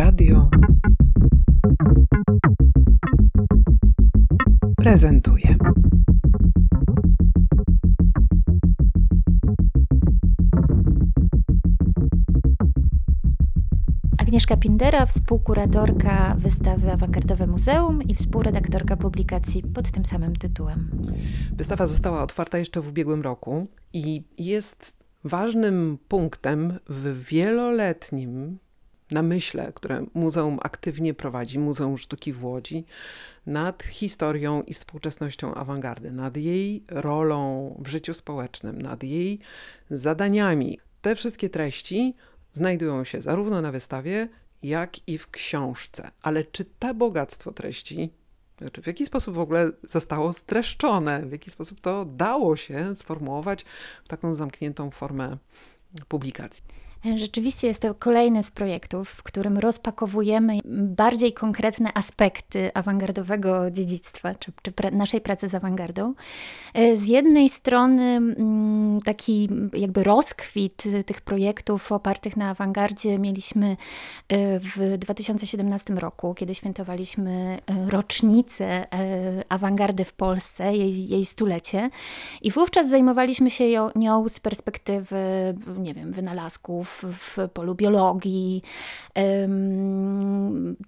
Radio prezentuje. Agnieszka Pindera, współkuratorka wystawy Awangardowe Muzeum i współredaktorka publikacji pod tym samym tytułem. Wystawa została otwarta jeszcze w ubiegłym roku i jest ważnym punktem w wieloletnim namyśle, które muzeum aktywnie prowadzi, Muzeum Sztuki w Łodzi, nad historią i współczesnością awangardy, nad jej rolą w życiu społecznym, nad jej zadaniami. Te wszystkie treści znajdują się zarówno na wystawie, jak i w książce. Ale czy to bogactwo treści, znaczy w jaki sposób w ogóle zostało streszczone, w jaki sposób to dało się sformułować w taką zamkniętą formę publikacji? Rzeczywiście jest to kolejny z projektów, w którym rozpakowujemy bardziej konkretne aspekty awangardowego dziedzictwa, czy, czy pra naszej pracy z awangardą. E, z jednej strony mm, taki jakby rozkwit tych projektów opartych na awangardzie mieliśmy e, w 2017 roku, kiedy świętowaliśmy e, rocznicę awangardy w Polsce, jej, jej stulecie. I wówczas zajmowaliśmy się nią z perspektywy, nie wiem, wynalazków, w polu biologii,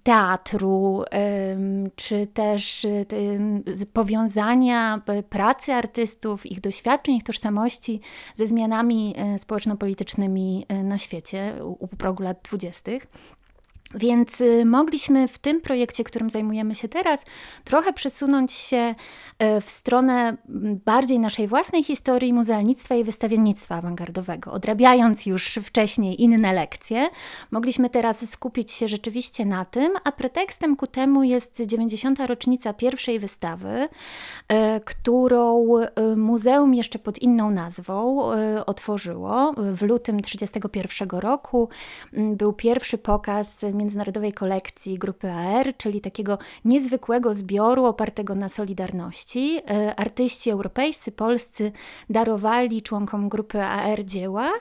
teatru, czy też powiązania pracy artystów, ich doświadczeń, ich tożsamości ze zmianami e, społeczno-politycznymi e, na świecie u progu lat dwudziestych. Więc y, mogliśmy w tym projekcie, którym zajmujemy się teraz, trochę przesunąć się y, w stronę bardziej naszej własnej historii muzealnictwa i wystawiennictwa awangardowego. Odrabiając już wcześniej inne lekcje, mogliśmy teraz skupić się rzeczywiście na tym, a pretekstem ku temu jest 90. rocznica pierwszej wystawy, y, którą muzeum jeszcze pod inną nazwą otworzyło. W lutym 1931 roku był pierwszy pokaz międzynarodowej kolekcji grupy AR, czyli takiego niezwykłego zbioru opartego na solidarności. E, artyści europejscy, polscy darowali członkom grupy AR dzieła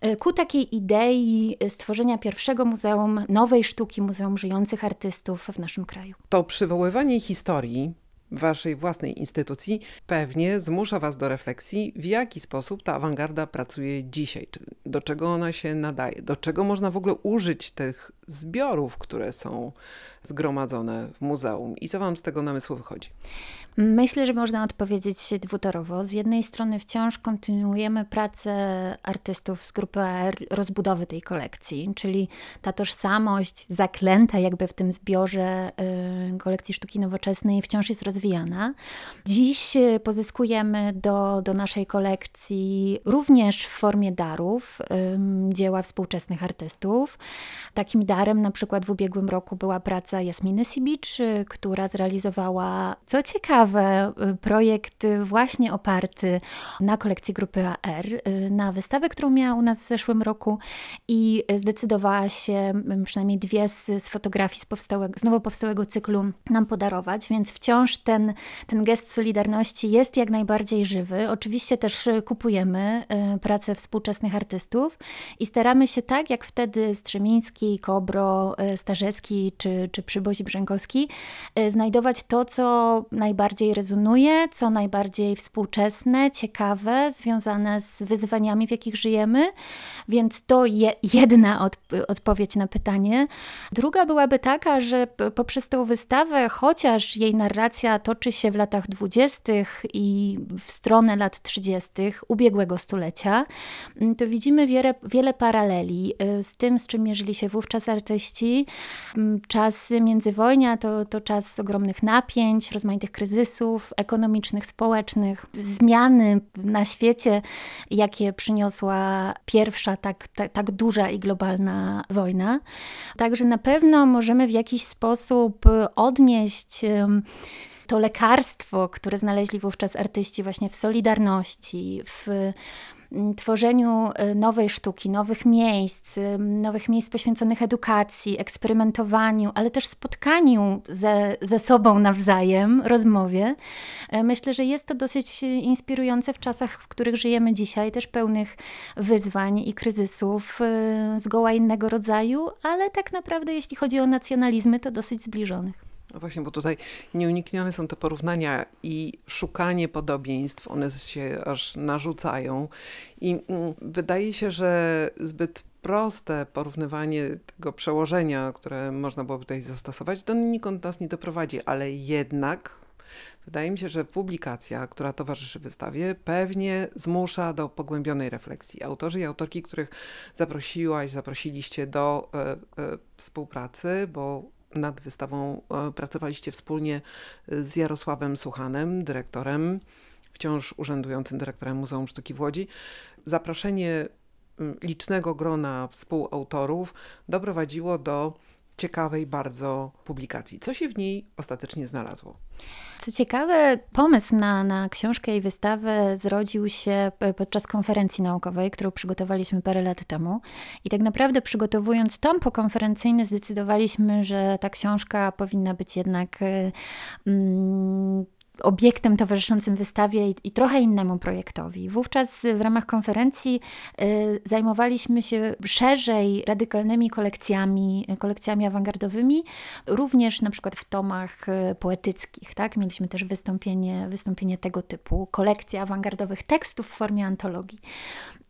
e, ku takiej idei stworzenia pierwszego muzeum nowej sztuki, muzeum żyjących artystów w naszym kraju. To przywoływanie historii waszej własnej instytucji pewnie zmusza was do refleksji, w jaki sposób ta awangarda pracuje dzisiaj, do czego ona się nadaje, do czego można w ogóle użyć tych zbiorów, które są zgromadzone w muzeum i co wam z tego namysłu wychodzi? Myślę, że można odpowiedzieć dwutorowo. Z jednej strony wciąż kontynuujemy pracę artystów z grupy AR, rozbudowy tej kolekcji, czyli ta tożsamość zaklęta jakby w tym zbiorze y, kolekcji sztuki nowoczesnej wciąż jest rozwijana. Dziś y, pozyskujemy do, do naszej kolekcji również w formie darów dzieła współczesnych artystów. Takim darem na przykład w ubiegłym roku była praca Jasminy Sibicz, która zrealizowała, co ciekawe, y, projekt właśnie oparty na kolekcji grupy AR, y, na wystawę, którą miała u nas w zeszłym roku i zdecydowała się przynajmniej dwie z, z fotografii z, powstałego, z nowo powstałego cyklu nam podarować, więc wciąż ten, ten gest solidarności jest jak najbardziej żywy. Oczywiście też kupujemy y, pracę współczesnych artystów i staramy się tak, jak wtedy Strzemiński, Kobro, Starzecki czy, czy Przybozi Brzękowski, znajdować to, co najbardziej rezonuje, co najbardziej współczesne, ciekawe, związane z wyzwaniami, w jakich żyjemy. Więc to je, jedna od, odpowiedź na pytanie. Druga byłaby taka, że poprzez tę wystawę, chociaż jej narracja toczy się w latach dwudziestych i w stronę lat trzydziestych ubiegłego stulecia, to widzimy wiele, wiele paraleli y, z tym, z czym mierzyli się wówczas artyści. Czas międzywojnia to, to czas ogromnych napięć, rozmaitych kryzysów, kryzysów ekonomicznych, społecznych, zmiany na świecie, jakie przyniosła pierwsza tak, tak, tak duża i globalna wojna. Także na pewno możemy w jakiś sposób odnieść to lekarstwo, które znaleźli wówczas artyści właśnie w Solidarności, w tworzeniu nowej sztuki, nowych miejsc, nowych miejsc poświęconych edukacji, eksperymentowaniu, ale też spotkaniu ze, ze sobą nawzajem, rozmowie. Myślę, że jest to dosyć inspirujące w czasach, w których żyjemy dzisiaj, też pełnych wyzwań i kryzysów zgoła innego rodzaju, ale tak naprawdę, jeśli chodzi o nacjonalizmy, to dosyć zbliżonych. No właśnie, bo tutaj nieuniknione są te porównania i szukanie podobieństw, one się aż narzucają. I mm, wydaje się, że zbyt proste porównywanie tego przełożenia, które można byłoby tutaj zastosować, do nikąd nas nie doprowadzi, ale jednak wydaje mi się, że publikacja, która towarzyszy wystawie, pewnie zmusza do pogłębionej refleksji. Autorzy i autorki, których zaprosiłaś, zaprosiliście do e, e, współpracy, bo nad wystawą e, pracowaliście wspólnie z Jarosławem Słuchanem, dyrektorem, wciąż urzędującym dyrektorem Muzeum Sztuki w Łodzi. Zaproszenie licznego grona współautorów doprowadziło do ciekawej bardzo publikacji. Co się w niej ostatecznie znalazło? Co ciekawe, pomysł na, na książkę i wystawę zrodził się podczas konferencji naukowej, którą przygotowaliśmy parę lat temu. I tak naprawdę przygotowując tom pokonferencyjny, zdecydowaliśmy, że ta książka powinna być jednak y, mm, obiektem towarzyszącym wystawie i, i, trochę innemu projektowi. Wówczas w ramach konferencji y, zajmowaliśmy się szerzej radykalnymi kolekcjami, kolekcjami awangardowymi, również na przykład w tomach y, poetyckich. Tak? Mieliśmy też wystąpienie, wystąpienie tego typu, kolekcja awangardowych tekstów w formie antologii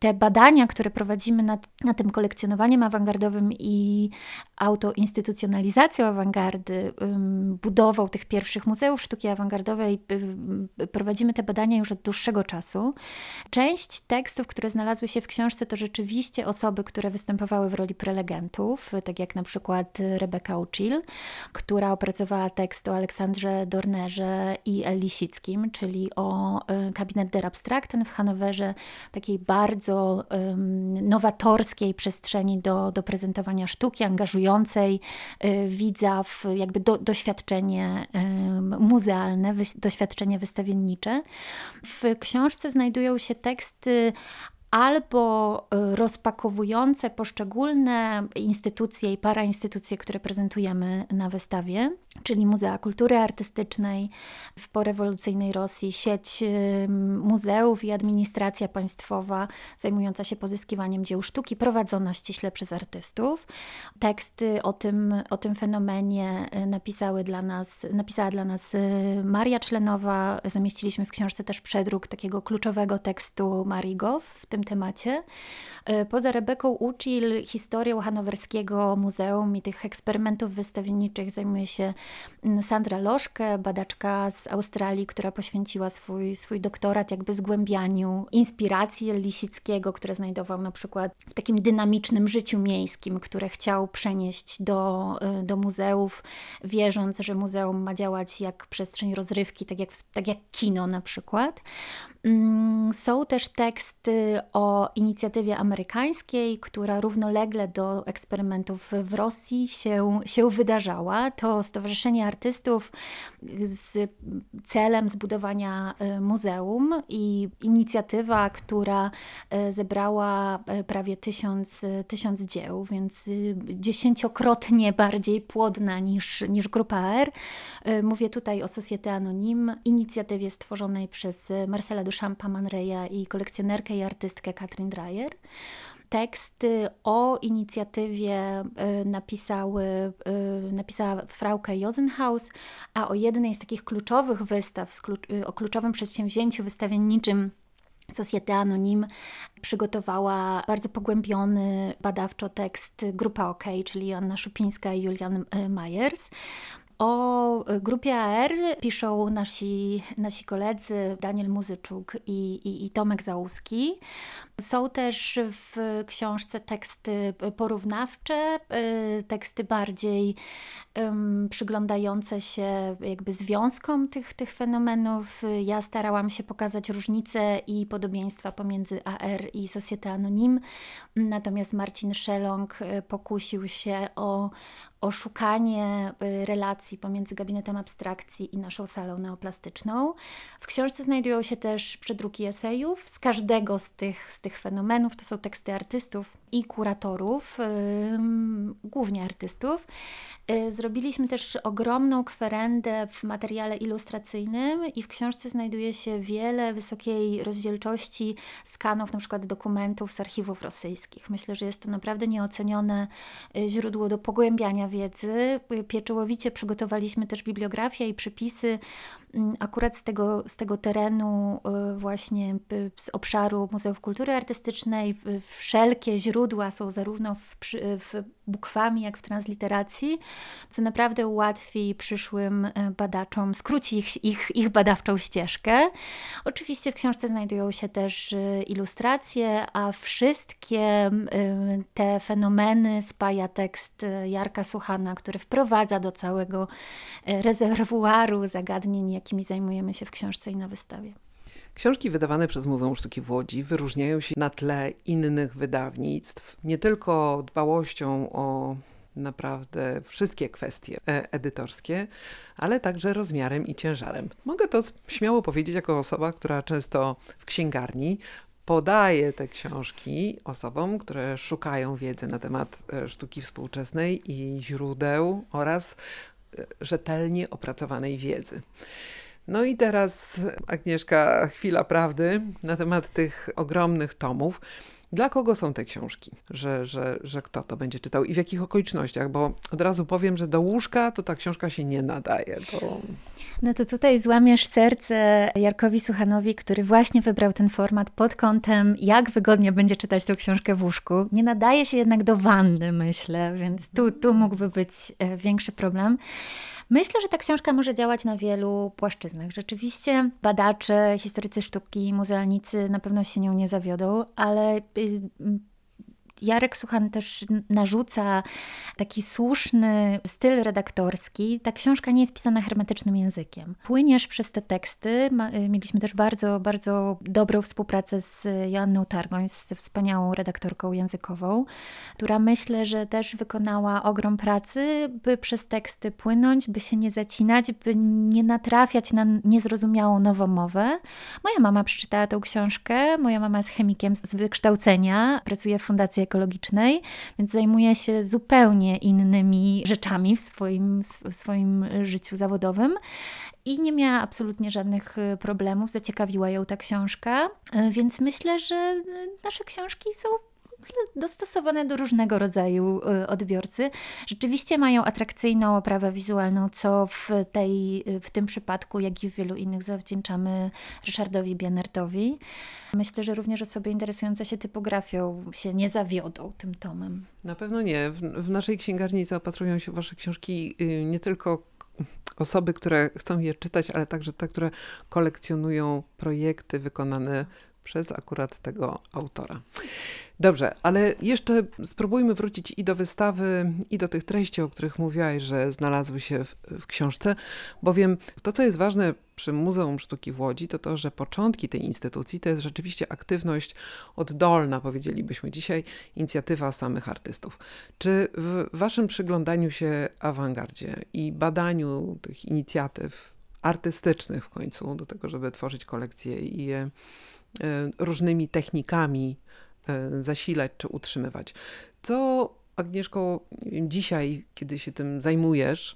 te badania, które prowadzimy nad, nad tym kolekcjonowaniem awangardowym i autoinstytucjonalizacją awangardy, budową tych pierwszych muzeów sztuki awangardowej, prowadzimy te badania już od dłuższego czasu. Część tekstów, które znalazły się w książce, to rzeczywiście osoby, które występowały w roli prelegentów, tak jak na przykład Rebeka Ucil, która opracowała tekst o Aleksandrze Dornerze i Eli Sickim, czyli o y, kabinet der Abstrakten w Hanowerze, takiej bardzo um, nowatorskiej przestrzeni do, do prezentowania sztuki, angażującej y, widza w jakby do, doświadczenie um, muzealne, doświadczenie wystawiennicze. W książce znajdują się teksty albo y, rozpakowujące poszczególne instytucje i parainstytucje, które prezentujemy na wystawie, czyli Muzea Kultury Artystycznej w porewolucyjnej Rosji, sieć y, muzeów i administracja państwowa zajmująca się pozyskiwaniem dzieł sztuki, prowadzona ściśle przez artystów. Teksty o tym, o tym fenomenie y, napisały dla nas, napisała dla nas Maria Czlenowa. Zamieściliśmy w książce też przedruk takiego kluczowego tekstu Marii Goff w tym temacie. E, poza Rebeką Ucil historią hanowerskiego muzeum i tych eksperymentów wystawienniczych zajmuje się Sandra Loszke, badaczka z Australii, która poświęciła swój, swój doktorat jakby zgłębianiu inspiracji Lisickiego, które znajdował na przykład w takim dynamicznym życiu miejskim, które chciał przenieść do, e, do muzeów, wierząc, że muzeum ma działać jak przestrzeń rozrywki, tak jak, tak jak kino na przykład. Mm, są też teksty o inicjatywie amerykańskiej, która równolegle do eksperymentów w Rosji się, się wydarzała. To Stowarzyszenie Artystów z celem zbudowania e, muzeum i inicjatywa, która e, zebrała e, prawie tysiąc, tysiąc dzieł, więc dziesięciokrotnie bardziej płodna niż, niż Grupa R. Mówię tutaj o Société Anonyme, inicjatywie stworzonej przez Marcela Duchampa Manreya i kolekcjonerkę i artystkę Katrin Dreyer teksty o inicjatywie y, napisały, y, napisała Frauke Josenhaus, a o jednej z takich kluczowych wystaw, y, o kluczowym przedsięwzięciu wystawienniczym Societe Anonim przygotowała bardzo pogłębiony badawczo tekst Grupa OK, czyli Joanna Szupińska i Julian Majers. O grupie AR piszą nasi, nasi koledzy Daniel Muzyczuk i, i, i Tomek Załuski. Są też w książce teksty porównawcze, y, teksty bardziej um, przyglądające się jakby związkom tych, tych fenomenów. Ja starałam się pokazać różnice i podobieństwa pomiędzy AR i Societe Anonyme, natomiast Marcin Szelong y, pokusił się o, oszukanie y, relacji pomiędzy gabinetem abstrakcji i naszą salą neoplastyczną. W książce znajdują się też przedruki esejów z każdego z tych, z tych fenomenów. To są teksty artystów i kuratorów, yy, głównie artystów. Yy, zrobiliśmy też ogromną kwerendę w materiale ilustracyjnym i w książce znajduje się wiele wysokiej rozdzielczości skanów, przykład dokumentów z archiwów rosyjskich. Myślę, że jest to naprawdę nieocenione y, źródło do pogłębiania wiedzy. Pieczołowicie przygotowaliśmy też bibliografię i przypisy akurat z tego, z tego terenu y, właśnie z obszaru Muzeów Kultury Artystycznej. Wszelkie źródła są zarówno w, w bukwami, jak w transliteracji, co naprawdę ułatwi przyszłym y, badaczom, skróci ich, ich, ich badawczą ścieżkę. Oczywiście w książce znajdują się też ilustracje, a wszystkie te fenomeny spaja tekst Jarka Suchana, który wprowadza do całego rezerwuaru zagadnień, jakimi zajmujemy się w książce i na wystawie. Książki wydawane przez Muzeum Sztuki w Łodzi wyróżniają się na tle innych wydawnictw nie tylko dbałością o naprawdę wszystkie kwestie e, edytorskie, ale także rozmiarem i ciężarem. Mogę to śmiało powiedzieć jako osoba, która często w księgarni podaje te książki osobom, które szukają wiedzy na temat e, sztuki współczesnej i źródeł oraz rzetelnie opracowanej wiedzy. No i teraz, Agnieszka, chwila prawdy na temat tych ogromnych tomów. Dla kogo są te książki? Że, że, że kto to będzie czytał i w jakich okolicznościach? Bo od razu powiem, że do łóżka to ta książka się nie nadaje. No to tutaj złamiesz serce Jarkowi Suchanowi, który właśnie wybrał ten format pod kątem, jak wygodnie będzie czytać tę książkę w łóżku. Nie nadaje się jednak do wanny, myślę, więc tu, tu mógłby być e, większy problem. Myślę, że ta książka może działać na wielu płaszczyznach. Rzeczywiście badacze, historycy sztuki, muzealnicy na pewno się nią nie zawiodą, ale y, Jarek Suchan też narzuca taki słuszny styl redaktorski. Ta książka nie jest pisana hermetycznym językiem. Płyniesz przez te teksty. Y, mieliśmy też bardzo, bardzo dobrą współpracę z Joanną Targoń, z wspaniałą redaktorką językową, która myślę, że też wykonała ogrom pracy, by przez teksty płynąć, by się nie zacinać, by nie natrafiać na niezrozumiałą nową mowę. Moja mama przeczytała tę książkę. Moja mama jest chemikiem z wykształcenia, pracuje w Fundacji ekologicznej, więc zajmuje się zupełnie innymi rzeczami w swoim, w swoim życiu zawodowym. I nie miała absolutnie żadnych y, problemów, zaciekawiła ją ta książka, y, więc myślę, że y, nasze książki są dostosowane do różnego rodzaju odbiorcy. Rzeczywiście mają atrakcyjną oprawę wizualną, co w, tej, w tym przypadku, jak i w wielu innych zawdzięczamy Ryszardowi Bienertowi. Myślę, że również osoby interesujące się typografią się nie zawiodą tym tomem. Na pewno nie. W, w naszej księgarni zaopatrują się Wasze książki y, nie tylko osoby, które chcą je czytać, ale także te, które kolekcjonują projekty wykonane przez akurat tego autora. Dobrze, ale jeszcze spróbujmy wrócić i do wystawy, i do tych treści, o których mówiłaś, że znalazły się w, w, książce, bowiem to, co jest ważne przy Muzeum Sztuki w Łodzi, to to, że początki tej instytucji to jest rzeczywiście aktywność oddolna, powiedzielibyśmy dzisiaj, inicjatywa samych artystów. Czy w waszym przyglądaniu się awangardzie i badaniu tych inicjatyw artystycznych w końcu, do tego, żeby tworzyć kolekcje i je różnymi technikami E, zasilać czy utrzymywać. Co, Agnieszko, dzisiaj, kiedy się tym zajmujesz,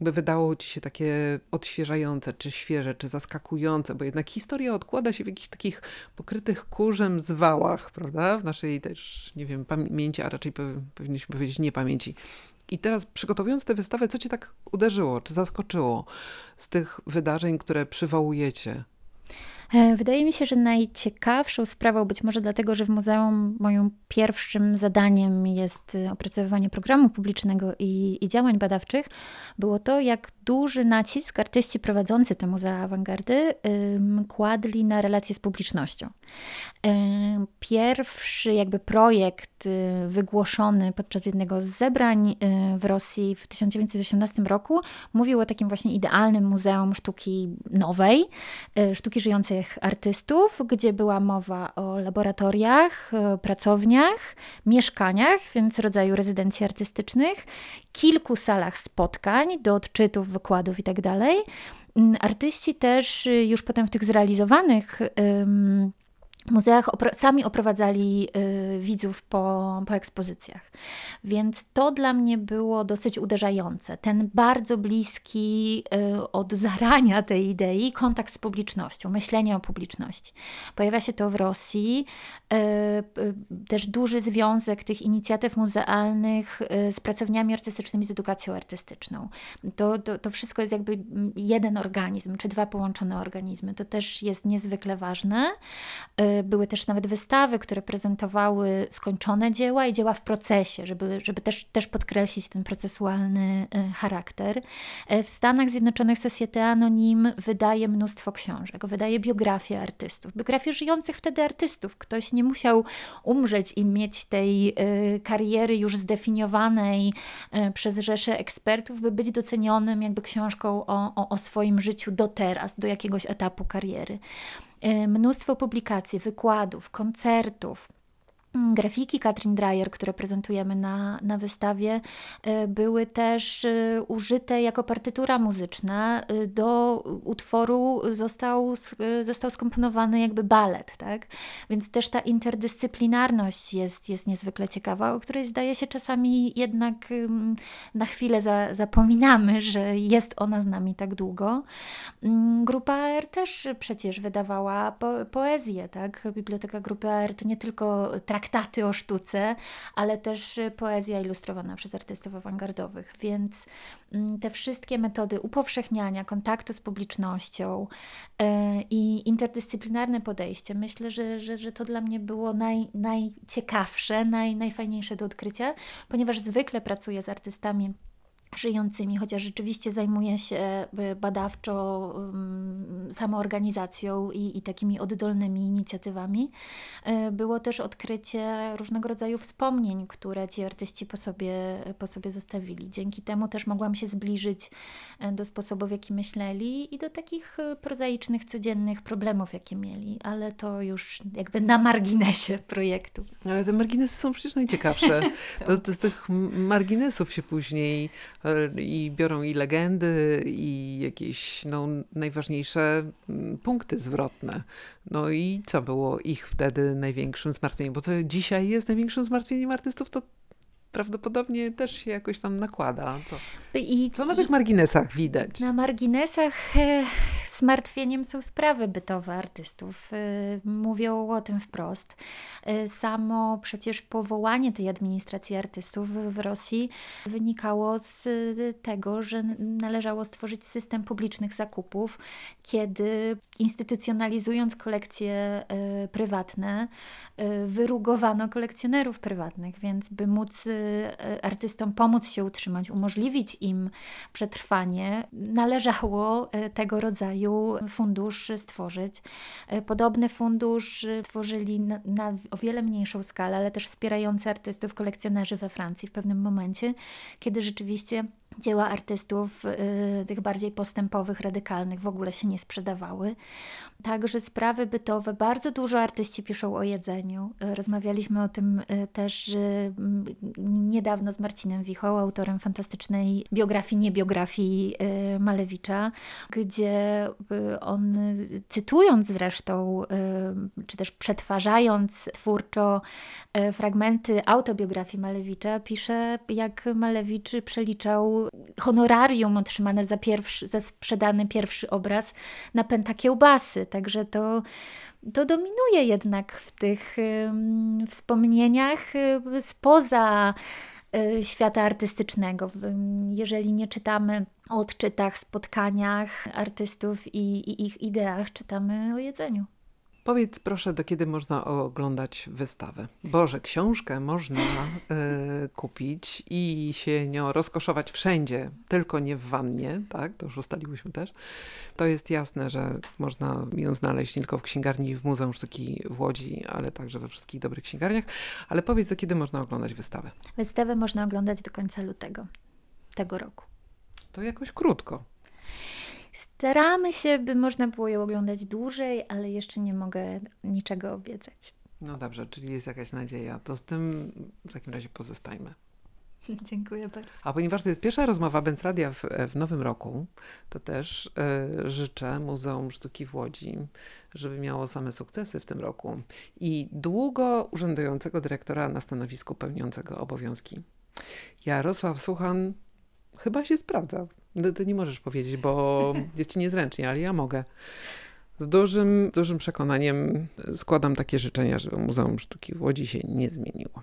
by wydało ci się takie odświeżające, czy świeże, czy zaskakujące, bo jednak historia odkłada się w jakichś takich pokrytych kurzem zwałach, prawda? W naszej też, nie wiem, pamięci, a raczej powinniśmy powiedzieć nie pamięci. I teraz przygotowując tę wystawę, co cię tak uderzyło, czy zaskoczyło z tych wydarzeń, które przywołujecie? E, wydaje mi się, że najciekawszą sprawą, być może dlatego, że w muzeum moim pierwszym zadaniem jest e, opracowywanie programu publicznego i, i działań badawczych, było to, jak duży nacisk artyści prowadzący te muzea awangardy ym, kładli na relacje z publicznością. Ym, pierwszy jakby projekt y, wygłoszony podczas jednego z zebrań y, w Rosji w 1918 roku mówił o takim właśnie idealnym muzeum sztuki nowej, y, sztuki żyjącej artystów, gdzie była mowa o laboratoriach, pracowniach, mieszkaniach, więc rodzaju rezydencji artystycznych, kilku salach spotkań do odczytów, wykładów itd. Tak mm, artyści też y, już potem w tych zrealizowanych muzeach opro sami oprowadzali y, widzów po, po ekspozycjach. Więc to dla mnie było dosyć uderzające. Ten bardzo bliski y, od zarania tej idei kontakt z publicznością, myślenie o publiczności. Pojawia się to w Rosji. Y, też duży związek tych inicjatyw muzealnych y, z pracowniami artystycznymi, z edukacją artystyczną. To, to, to wszystko jest jakby jeden organizm, czy dwa połączone organizmy. To też jest niezwykle ważne y, były też nawet wystawy, które prezentowały skończone dzieła i dzieła w procesie, żeby, żeby też, też podkreślić ten procesualny e, charakter. E, w Stanach Zjednoczonych Societe Anonim wydaje mnóstwo książek, wydaje biografię artystów, biografię żyjących wtedy artystów. Ktoś nie musiał umrzeć i mieć tej e, kariery już zdefiniowanej przez rzeszę ekspertów, by być docenionym jakby książką o, o, o swoim życiu do teraz, do jakiegoś etapu kariery. E, mnóstwo publikacji, wykładów, koncertów. Mm, grafiki Katrin Dreyer, które prezentujemy na, na wystawie, e, były też e, użyte jako partytura muzyczna. Do utworu został, został skomponowany jakby balet, tak? Więc też ta interdyscyplinarność jest, jest niezwykle ciekawa, o której zdaje się czasami jednak na chwilę za, zapominamy, że jest ona z nami tak długo. Mm, Grupa AR też przecież wydawała po, poezję, tak? Biblioteka Grupy AR to nie tylko traktaty o sztuce, ale też poezja ilustrowana przez artystów awangardowych, więc mm, te wszystkie metody upowszechniania, kontaktu z publicznością yy, i interdyscyplinarne podejście, myślę, że, że, że to dla mnie było naj, najciekawsze, naj, najfajniejsze do odkrycia, ponieważ zwykle pracuję z artystami żyjącymi, chociaż rzeczywiście zajmuje się y, badawczo samoorganizacją i, i takimi oddolnymi inicjatywami. Y, było też odkrycie różnego rodzaju wspomnień, które ci artyści po sobie, po sobie zostawili. Dzięki temu też mogłam się zbliżyć y, do sposobu, w jaki myśleli i do takich prozaicznych, codziennych problemów, jakie mieli, ale to już jakby na marginesie projektu. Ale te marginesy są przecież najciekawsze. to, to z tych marginesów się później i biorą i legendy, i jakieś no, najważniejsze mm, punkty zwrotne. No i co było ich wtedy największym zmartwieniem? Bo to dzisiaj jest największym zmartwieniem artystów, to prawdopodobnie też się jakoś tam nakłada. Co, I, co na tych marginesach widać? Na marginesach e, zmartwieniem są sprawy bytowe artystów. E, mówią o tym wprost. E, samo przecież powołanie tej administracji artystów w Rosji wynikało z tego, że należało stworzyć system publicznych zakupów, kiedy instytucjonalizując kolekcje prywatne, wyrugowano kolekcjonerów prywatnych, więc by móc artystom pomóc się utrzymać, umożliwić im przetrwanie, należało tego rodzaju fundusz stworzyć. Podobny fundusz tworzyli na, na o wiele mniejszą skalę, ale też wspierający artystów kolekcjonerzy we Francji w pewnym momencie, kiedy rzeczywiście dzieła artystów y, tych bardziej postępowych, radykalnych w ogóle się nie sprzedawały. Także sprawy bytowe, bardzo dużo artyści piszą o jedzeniu. Y, rozmawialiśmy o tym y, też y, niedawno z Marcinem Wichą, autorem fantastycznej biografii, nie biografii y, Malewicza, gdzie on, cytując zresztą, czy też przetwarzając twórczo fragmenty autobiografii Malewicza, pisze, jak Malewicz przeliczał honorarium otrzymane za, pierwszy, za sprzedany pierwszy obraz na pęta kiełbasy. Także to, to dominuje jednak w tych um, wspomnieniach um, spoza um, świata artystycznego. Jeżeli nie czytamy o odczytach, spotkaniach artystów i, i ich ideach, czytamy o jedzeniu. Powiedz proszę, do kiedy można oglądać wystawę? Boże, książkę można y, kupić i się nią rozkoszować wszędzie, tylko nie w wannie, tak? To już ustaliłyśmy też. To jest jasne, że można ją znaleźć nie tylko w księgarni w Muzeum Sztuki w Łodzi, ale także we wszystkich dobrych księgarniach. Ale powiedz, do kiedy można oglądać wystawę? Wystawę można oglądać do końca lutego tego roku. To jakoś krótko. Staramy się, by można było je oglądać dłużej, ale jeszcze nie mogę niczego obiecać. No dobrze, czyli jest jakaś nadzieja. To z tym w takim razie pozostajmy. Dziękuję bardzo. A ponieważ to jest pierwsza rozmowa Radia w, w nowym roku, to też e, życzę Muzeum Sztuki w Łodzi, żeby miało same sukcesy w tym roku i długo urzędującego dyrektora na stanowisku pełniącego obowiązki. Jarosław Suchan chyba się sprawdza. No, ty nie możesz powiedzieć, bo jest ci niezręcznie, ale ja mogę. Z dużym, dużym przekonaniem składam takie życzenia, żeby Muzeum Sztuki w Łodzi się nie zmieniło.